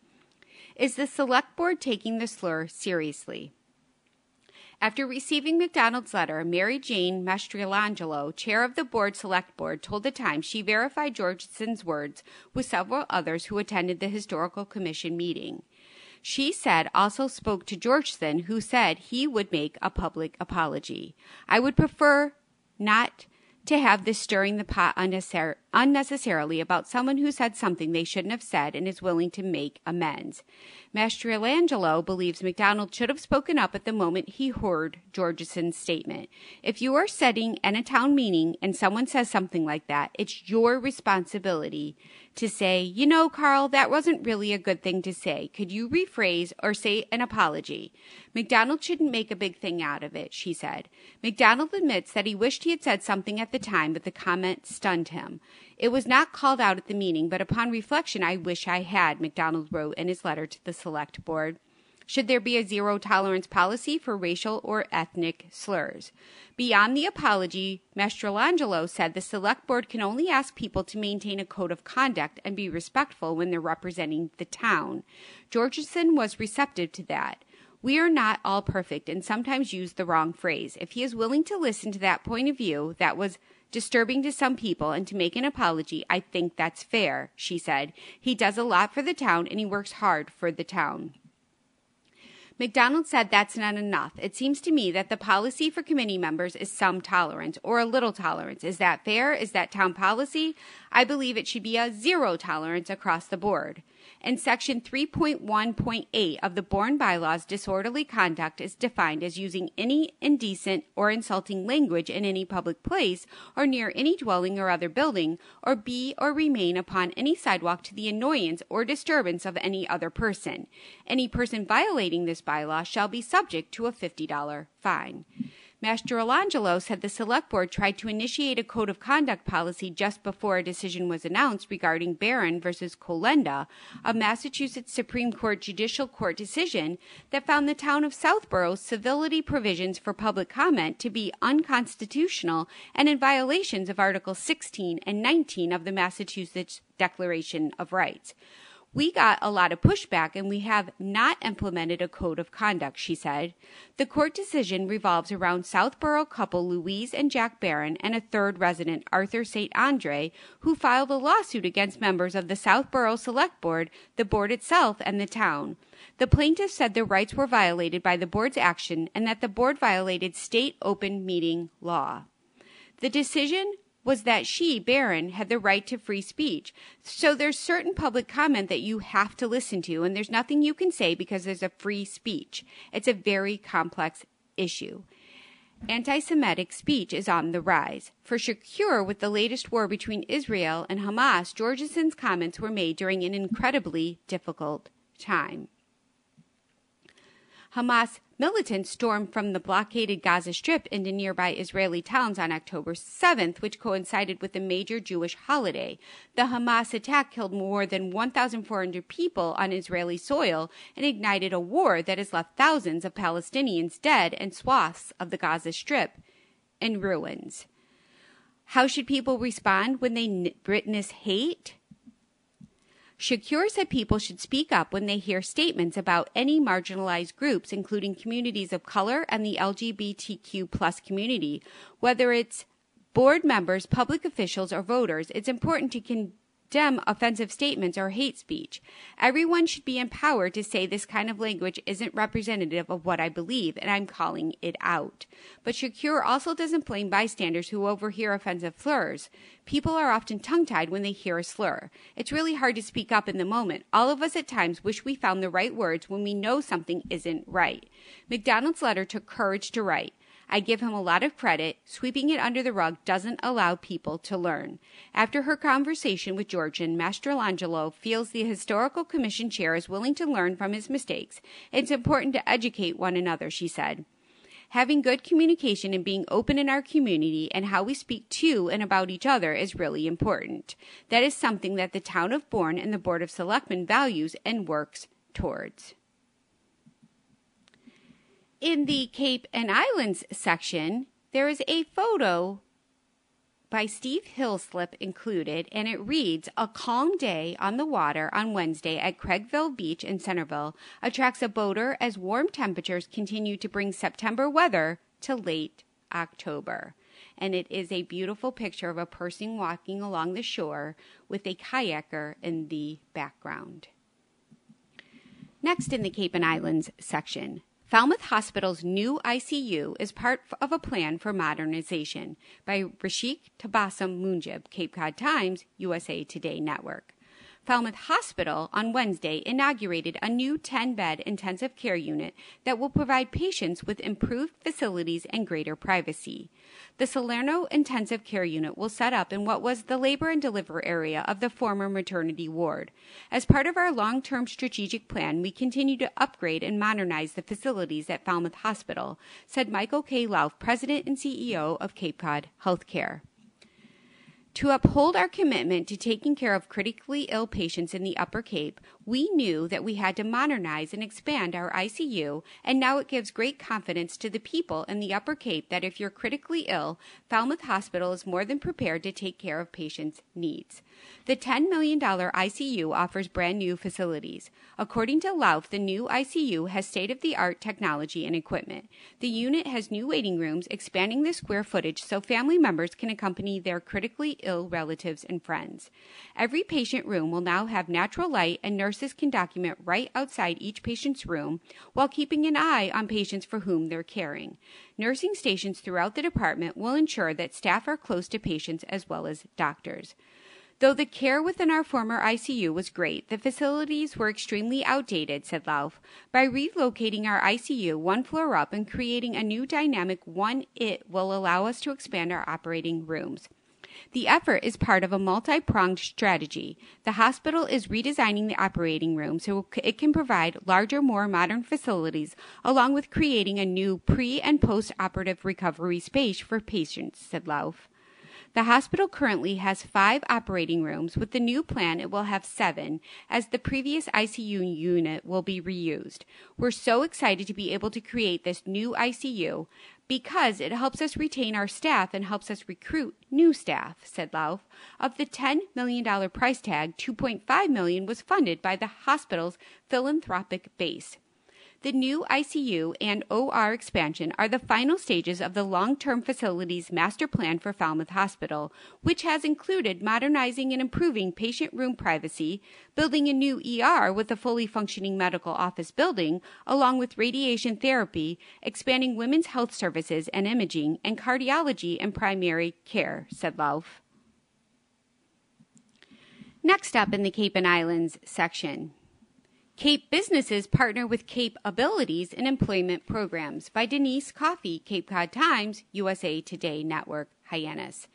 Is the select board taking the slur seriously? After receiving McDonald's letter, Mary Jane Mastrolangelo, chair of the board select board, told the Times she verified Georgeson's words with several others who attended the historical commission meeting. She said also spoke to Georgeson, who said he would make a public apology. I would prefer not to have this stirring the pot unnecessar- unnecessarily about someone who said something they shouldn't have said and is willing to make amends. Mastrolangelo believes McDonald should have spoken up at the moment he heard Georgeson's statement. If you are sitting in a town meeting and someone says something like that, it's your responsibility to say, you know, Carl, that wasn't really a good thing to say. Could you rephrase or say an apology? McDonald shouldn't make a big thing out of it, she said. McDonald admits that he wished he had said something at the time, but the comment stunned him. It was not called out at the meeting, but upon reflection, I wish I had, McDonald wrote in his letter to the select board. Should there be a zero tolerance policy for racial or ethnic slurs? Beyond the apology, Mastrolangelo said the select board can only ask people to maintain a code of conduct and be respectful when they're representing the town. Georgeson was receptive to that. We are not all perfect and sometimes use the wrong phrase. If he is willing to listen to that point of view that was disturbing to some people and to make an apology, I think that's fair, she said. He does a lot for the town and he works hard for the town. McDonald said that's not enough. It seems to me that the policy for committee members is some tolerance or a little tolerance. Is that fair? Is that town policy? I believe it should be a zero tolerance across the board. In Section 3.1.8 of the Bourne Bylaws, disorderly conduct is defined as using any indecent or insulting language in any public place or near any dwelling or other building, or be or remain upon any sidewalk to the annoyance or disturbance of any other person. Any person violating this bylaw shall be subject to a $50 fine. Mastrolangelo said the select board tried to initiate a code of conduct policy just before a decision was announced regarding Barron versus Kolenda, a Massachusetts Supreme Court judicial court decision that found the town of Southborough's civility provisions for public comment to be unconstitutional and in violations of Articles 16 and 19 of the Massachusetts Declaration of Rights. We got a lot of pushback and we have not implemented a code of conduct, she said. The court decision revolves around Southborough couple Louise and Jack Barron and a third resident, Arthur St. Andre, who filed a lawsuit against members of the Southborough Select Board, the board itself, and the town. The plaintiffs said their rights were violated by the board's action and that the board violated state open meeting law. The decision was that she, Barron, had the right to free speech. So there's certain public comment that you have to listen to, and there's nothing you can say because there's a free speech. It's a very complex issue. Anti Semitic speech is on the rise. For Shukur, with the latest war between Israel and Hamas, Georgeson's comments were made during an incredibly difficult time. Hamas militants stormed from the blockaded Gaza Strip into nearby Israeli towns on October 7th, which coincided with a major Jewish holiday. The Hamas attack killed more than 1,400 people on Israeli soil and ignited a war that has left thousands of Palestinians dead and swaths of the Gaza Strip in ruins. How should people respond when they witness hate? Shukur said people should speak up when they hear statements about any marginalized groups, including communities of color and the LGBTQ plus community. Whether it's board members, public officials, or voters, it's important to con- condemn offensive statements or hate speech. Everyone should be empowered to say this kind of language isn't representative of what I believe, and I'm calling it out. But Shukur also doesn't blame bystanders who overhear offensive slurs. People are often tongue tied when they hear a slur. It's really hard to speak up in the moment. All of us at times wish we found the right words when we know something isn't right. McDonald's letter took courage to write. I give him a lot of credit. Sweeping it under the rug doesn't allow people to learn. After her conversation with Georgian, Mastrolangelo feels the Historical Commission chair is willing to learn from his mistakes. It's important to educate one another, she said. Having good communication and being open in our community and how we speak to and about each other is really important. That is something that the town of Bourne and the Board of Selectmen values and works towards in the Cape and Islands section, there is a photo by Steve Heaslip included, and it reads A calm day on the water on Wednesday at Craigville Beach in Centerville attracts a boater as warm temperatures continue to bring September weather to late October. And it is a beautiful picture of a person walking along the shore with a kayaker in the background. Next in the Cape and Islands section, Falmouth Hospital's new ICU is part of a plan for modernization by Rasheek Tabassum Mujib, Cape Cod Times, USA Today Network. Falmouth Hospital on Wednesday inaugurated a new 10 bed intensive care unit that will provide patients with improved facilities and greater privacy. The Salerno Intensive Care Unit will set up in what was the labor and deliver area of the former maternity ward. As part of our long term strategic plan, we continue to upgrade and modernize the facilities at Falmouth Hospital, said Michael K. Lauf, President and CEO of Cape Cod Healthcare. To uphold our commitment to taking care of critically ill patients in the Upper Cape, we knew that we had to modernize and expand our ICU, and now it gives great confidence to the people in the Upper Cape that if you're critically ill, Falmouth Hospital is more than prepared to take care of patients' needs. The $10 million ICU offers brand new facilities. According to Lauf, the new ICU has state of the art technology and equipment. The unit has new waiting rooms, expanding the square footage so family members can accompany their critically ill relatives and friends. Every patient room will now have natural light, and nurses can document right outside each patient's room while keeping an eye on patients for whom they're caring. Nursing stations throughout the department will ensure that staff are close to patients as well as doctors. Though the care within our former ICU was great, the facilities were extremely outdated, said Lauf. By relocating our ICU one floor up and creating a new dynamic one it will allow us to expand our operating rooms. The effort is part of a multi pronged strategy. The hospital is redesigning the operating room so it can provide larger, more modern facilities, along with creating a new pre and post operative recovery space for patients, said Lauf. The hospital currently has five operating rooms. With the new plan, it will have seven, as the previous ICU unit will be reused. We're so excited to be able to create this new ICU because it helps us retain our staff and helps us recruit new staff, said Lauf. Of the $10 million price tag, 2.5 million was funded by the hospital's philanthropic base. The new ICU and OR expansion are the final stages of the long term facilities master plan for Falmouth Hospital, which has included modernizing and improving patient room privacy, building a new ER with a fully functioning medical office building, along with radiation therapy, expanding women's health services and imaging, and cardiology and primary care, said Lauf. Next up in the Cape and Islands section. Cape businesses partner with Cape Abilities in employment programs by Denise Coffey, Cape Cod Times, USA Today Network, Hyannis.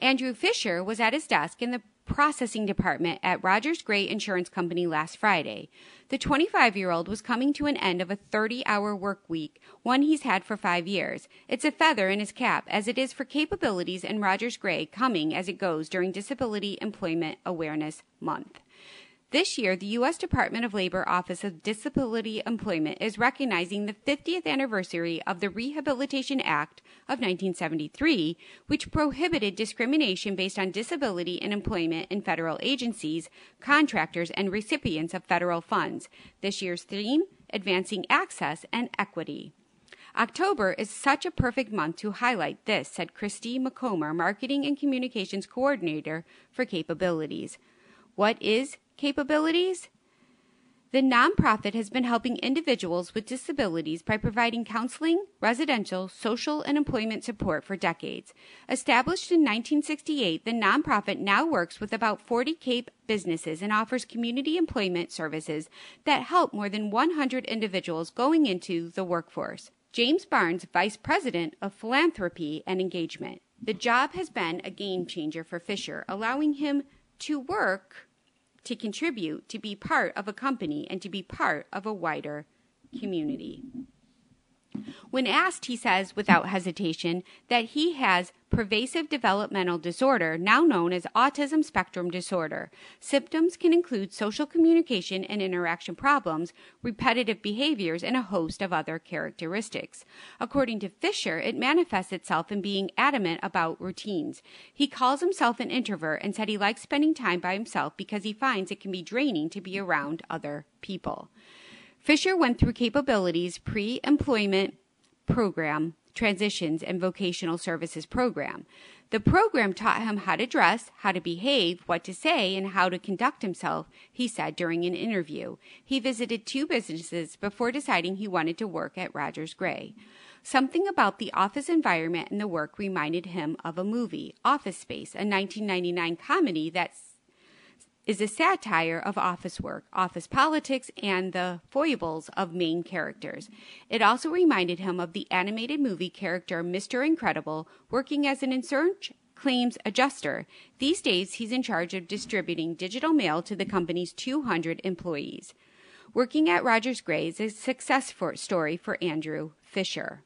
Andrew Fisher was at his desk in the processing department at Rogers Gray Insurance Company last Friday. The 25 year old was coming to an end of a 30 hour work week, one he's had for five years. It's a feather in his cap, as it is for Cape Abilities and Rogers Gray coming as it goes during Disability Employment Awareness Month. This year, the U.S. Department of Labor Office of Disability Employment is recognizing the 50th anniversary of the Rehabilitation Act of 1973, which prohibited discrimination based on disability in employment in federal agencies, contractors, and recipients of federal funds. This year's theme Advancing Access and Equity. October is such a perfect month to highlight this, said Christy McComber, Marketing and Communications Coordinator for Cape Abilities. What is Cape Abilities? The nonprofit has been helping individuals with disabilities by providing counseling, residential, social, and employment support for decades. Established in 1968, the nonprofit now works with about 40 Cape businesses and offers community employment services that help more than 100 individuals going into the workforce. James Barnes, Vice President of Philanthropy and Engagement. The job has been a game changer for Fisher, allowing him to work to contribute, to be part of a company, and to be part of a wider community. When asked, he says without hesitation that he has pervasive developmental disorder, now known as autism spectrum disorder. Symptoms can include social communication and interaction problems, repetitive behaviors, and a host of other characteristics. According to Fisher, it manifests itself in being adamant about routines. He calls himself an introvert and said he likes spending time by himself because he finds it can be draining to be around other people. Fisher went through Cape Abilities pre employment program transitions and vocational services program. The program taught him how to dress, how to behave, what to say, and how to conduct himself, he said during an interview. He visited two businesses before deciding he wanted to work at Rogers Gray. Something about the office environment and the work reminded him of a movie, Office Space, a 1999 comedy that is a satire of office work, office politics, and the foibles of main characters. It also reminded him of the animated movie character Mr. Incredible working as an insurance claims adjuster. These days, he's in charge of distributing digital mail to the company's 200 employees. Working at Rogers Gray is a success for, story for Andrew Fisher.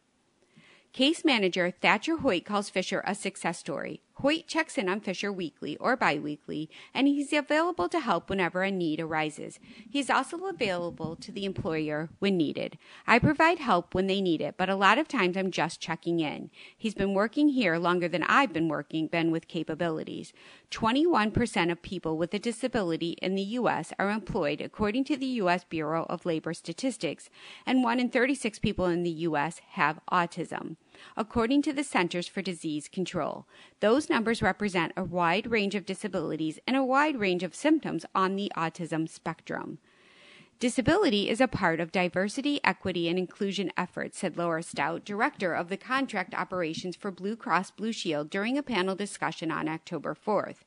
Case manager Thatcher Hoyt calls Fisher a success story. Hoyt checks in on Fisher weekly or biweekly, and he's available to help whenever a need arises. He's also available to the employer when needed. I provide help when they need it, but a lot of times I'm just checking in. He's been working here longer than I've been working, been with Cape Abilities. 21% of people with a disability in the U.S. are employed according to the U.S. Bureau of Labor Statistics, and 1 in 36 people in the U.S. have autism according to the Centers for Disease Control. Those numbers represent a wide range of disabilities and a wide range of symptoms on the autism spectrum. Disability is a part of diversity, equity, and inclusion efforts, said Laura Stout, director of the contract operations for Blue Cross Blue Shield, during a panel discussion on October 4th.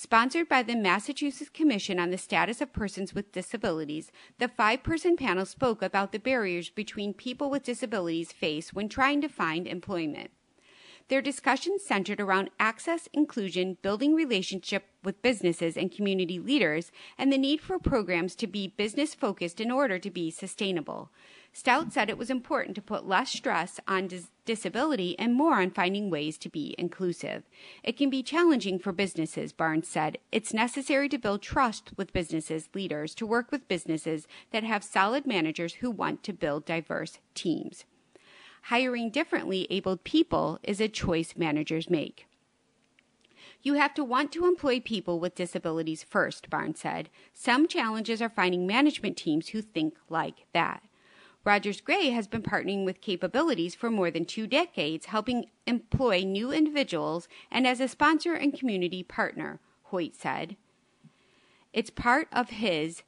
Sponsored by the Massachusetts Commission on the Status of Persons with Disabilities, the five person panel spoke about the barriers between people with disabilities face when trying to find employment. Their discussion centered around access, inclusion, building relationship with businesses and community leaders, and the need for programs to be business focused in order to be sustainable. Stout said it was important to put less stress on dis- disability and more on finding ways to be inclusive. It can be challenging for businesses, Barnes said. It's necessary to build trust with businesses leaders to work with businesses that have solid managers who want to build diverse teams. Hiring differently abled people is a choice managers make. You have to want to employ people with disabilities first, Barnes said. Some challenges are finding management teams who think like that. Rogers Gray has been partnering with Cape Abilities for more than two decades, helping employ new individuals and as a sponsor and community partner, Hoyt said. It's part of his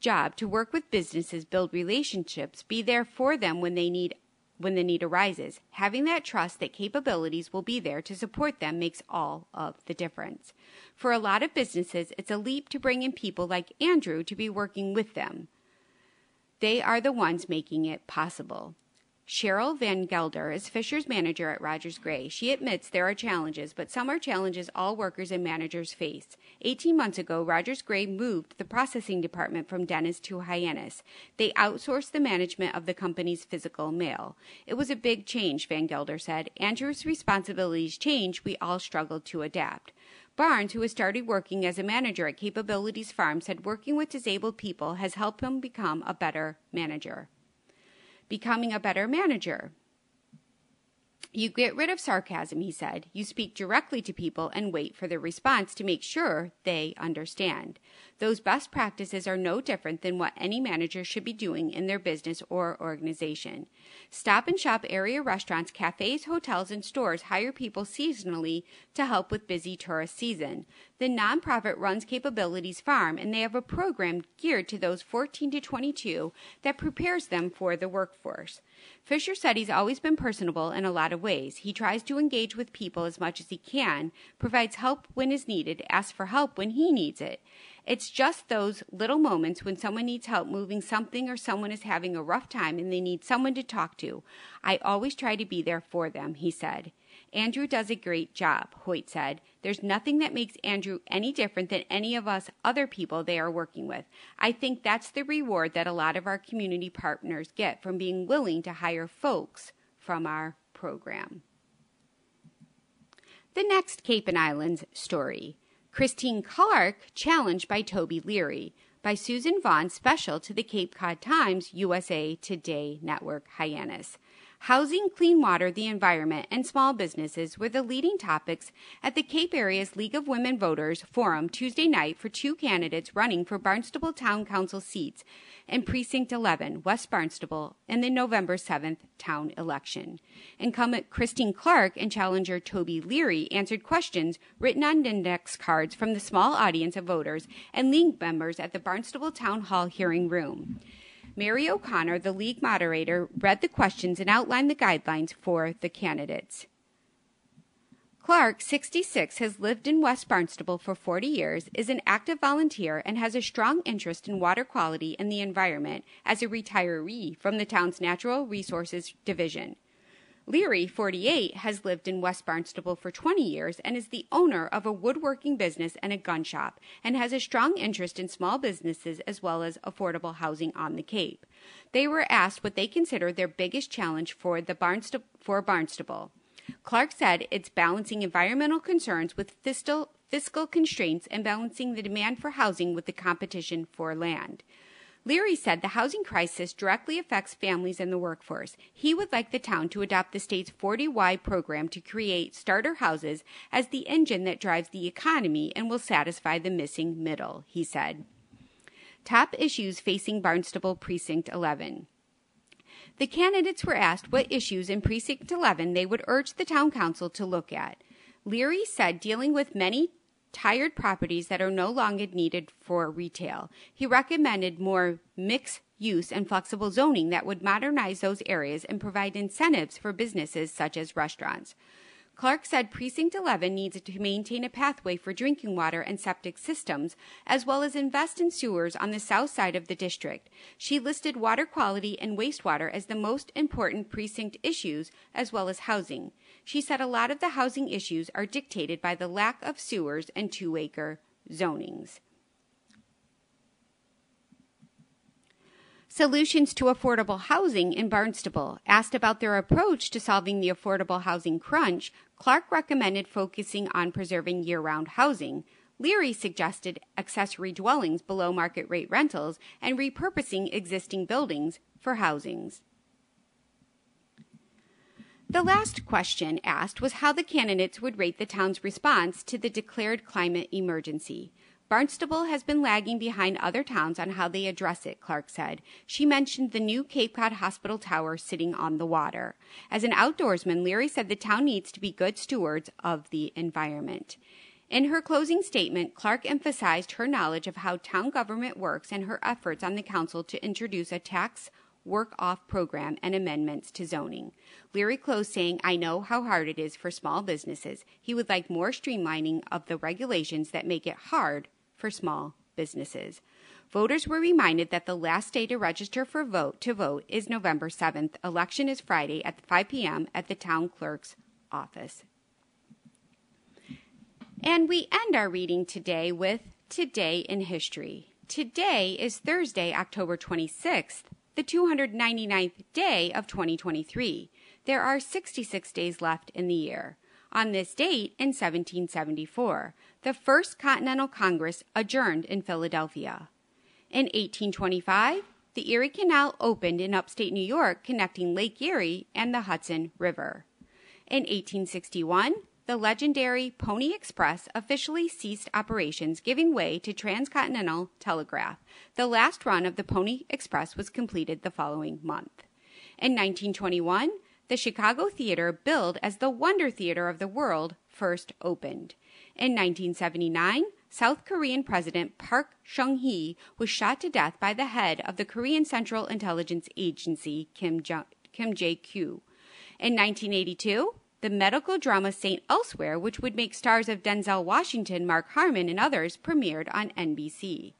job to work with businesses, build relationships, be there for them when they need when the need arises. Having that trust that Cape Abilities will be there to support them makes all of the difference. For a lot of businesses, it's a leap to bring in people like Andrew to be working with them. They are the ones making it possible. Cheryl Van Gelder is Fisher's manager at Rogers Gray. She admits there are challenges, but some are challenges all workers and managers face. 18 months ago, Rogers Gray moved the processing department from Dennis to Hyannis. They outsourced the management of the company's physical mail. It was a big change, Van Gelder said. Andrew's responsibilities changed. We all struggled to adapt. Barnes, who has started working as a manager at Cape Abilities Farm, said working with disabled people has helped him become a better manager. Becoming a better manager. You get rid of sarcasm, he said. You speak directly to people and wait for their response to make sure they understand. Those best practices are no different than what any manager should be doing in their business or organization. Stop and shop area restaurants, cafes, hotels, and stores hire people seasonally to help with busy tourist season. The nonprofit runs Cape Abilities Farm, and they have a program geared to those 14 to 22 that prepares them for the workforce. Fisher said he's always been personable in a lot of ways. He tries to engage with people as much as he can, provides help when is needed, asks for help when he needs it. It's just those little moments when someone needs help moving something or someone is having a rough time and they need someone to talk to. I always try to be there for them, he said. Andrew does a great job, Hoyt said. There's nothing that makes Andrew any different than any of us other people they are working with. I think that's the reward that a lot of our community partners get from being willing to hire folks from our program. The next Cape and Islands story Christine Clark challenged by Toby Leary by Susan Vaughn, special to the Cape Cod Times USA Today Network Hyannis. Housing, clean water, the environment, and small businesses were the leading topics at the Cape Area's League of Women Voters Forum Tuesday night for two candidates running for Barnstable Town Council seats in Precinct 11, West Barnstable, in the November 7th town election. Incumbent Christine Clark and challenger Toby Leary answered questions written on index cards from the small audience of voters and league members at the Barnstable Town Hall hearing room. Mary O'Connor, the league moderator, read the questions and outlined the guidelines for the candidates. Clark, 66, has lived in West Barnstable for 40 years, is an active volunteer, and has a strong interest in water quality and the environment as a retiree from the town's Natural Resources Division. Leary, 48, has lived in West Barnstable for 20 years and is the owner of a woodworking business and a gun shop, and has a strong interest in small businesses as well as affordable housing on the Cape. They were asked what they consider their biggest challenge for the Barnstable, for Barnstable. Clark said it's balancing environmental concerns with fiscal, fiscal constraints and balancing the demand for housing with the competition for land. Leary said the housing crisis directly affects families and the workforce. He would like the town to adopt the state's 40Y program to create starter houses as the engine that drives the economy and will satisfy the missing middle, he said. Top issues facing Barnstable Precinct 11. The candidates were asked what issues in Precinct 11 they would urge the town council to look at. Leary said dealing with many tired properties that are no longer needed for retail. He recommended more mixed use and flexible zoning that would modernize those areas and provide incentives for businesses such as restaurants. Clark said Precinct 11 needs to maintain a pathway for drinking water and septic systems, as well as invest in sewers on the south side of the district. She listed water quality and wastewater as the most important precinct issues, as well as housing. She said a lot of the housing issues are dictated by the lack of sewers and two acre zonings. Solutions to Affordable Housing in Barnstable. Asked about their approach to solving the affordable housing crunch, Clark recommended focusing on preserving year round housing. Leary suggested accessory dwellings below market rate rentals and repurposing existing buildings for housings. The last question asked was how the candidates would rate the town's response to the declared climate emergency. Barnstable has been lagging behind other towns on how they address it, Clark said. She mentioned the new Cape Cod Hospital Tower sitting on the water. As an outdoorsman, Leary said the town needs to be good stewards of the environment. In her closing statement, Clark emphasized her knowledge of how town government works and her efforts on the council to introduce a tax work off program and amendments to zoning. Leary closed saying, I know how hard it is for small businesses. He would like more streamlining of the regulations that make it hard for small businesses. Voters were reminded that the last day to register for vote to vote is November 7th. Election is Friday at 5 p.m. at the town clerk's office. And we end our reading today with Today in History. Today is Thursday, October 26th, the 299th day of 2023. There are 66 days left in the year. On this date, in 1774, the First Continental Congress adjourned in Philadelphia. In 1825, the Erie Canal opened in upstate New York, connecting Lake Erie and the Hudson River. In 1861, the legendary Pony Express officially ceased operations, giving way to Transcontinental Telegraph. The last run of the Pony Express was completed the following month. In 1921, the Chicago Theater, billed as the Wonder Theater of the World, first opened. In 1979, South Korean President Park Chung hee was shot to death by the head of the Korean Central Intelligence Agency, Kim, Kim Jae-kyu. In 1982, the medical drama St. Elsewhere, which would make stars of Denzel Washington, Mark Harmon, and others, premiered on NBC.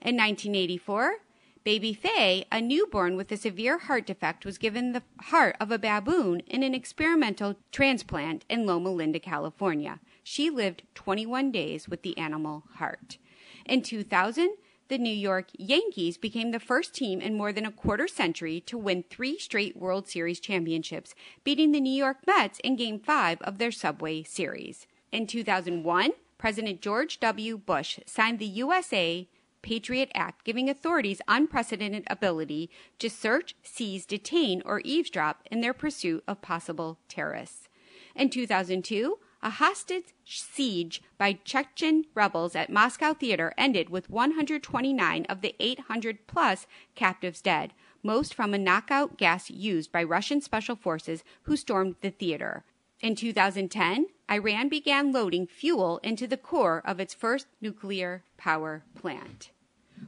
In 1984, Baby Fae, a newborn with a severe heart defect, was given the heart of a baboon in an experimental transplant in Loma Linda, California. She lived 21 days with the animal heart. In 2000, the New York Yankees became the first team in more than a quarter century to win three straight World Series championships, beating the New York Mets in Game 5 of their Subway Series. In 2001, President George W. Bush signed the USA Patriot Act, giving authorities unprecedented ability to search, seize, detain, or eavesdrop in their pursuit of possible terrorists. In 2002, a hostage siege by Chechen rebels at Moscow Theater ended with 129 of the 800 plus captives dead, most from a knockout gas used by Russian special forces who stormed the theater. In 2010, Iran began loading fuel into the core of its first nuclear power plant.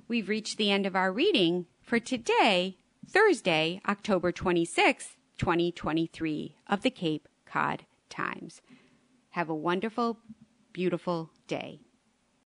We've reached the end of our reading for today, Thursday, October 26, 2023, of the Cape Cod Times. Have a wonderful, beautiful day.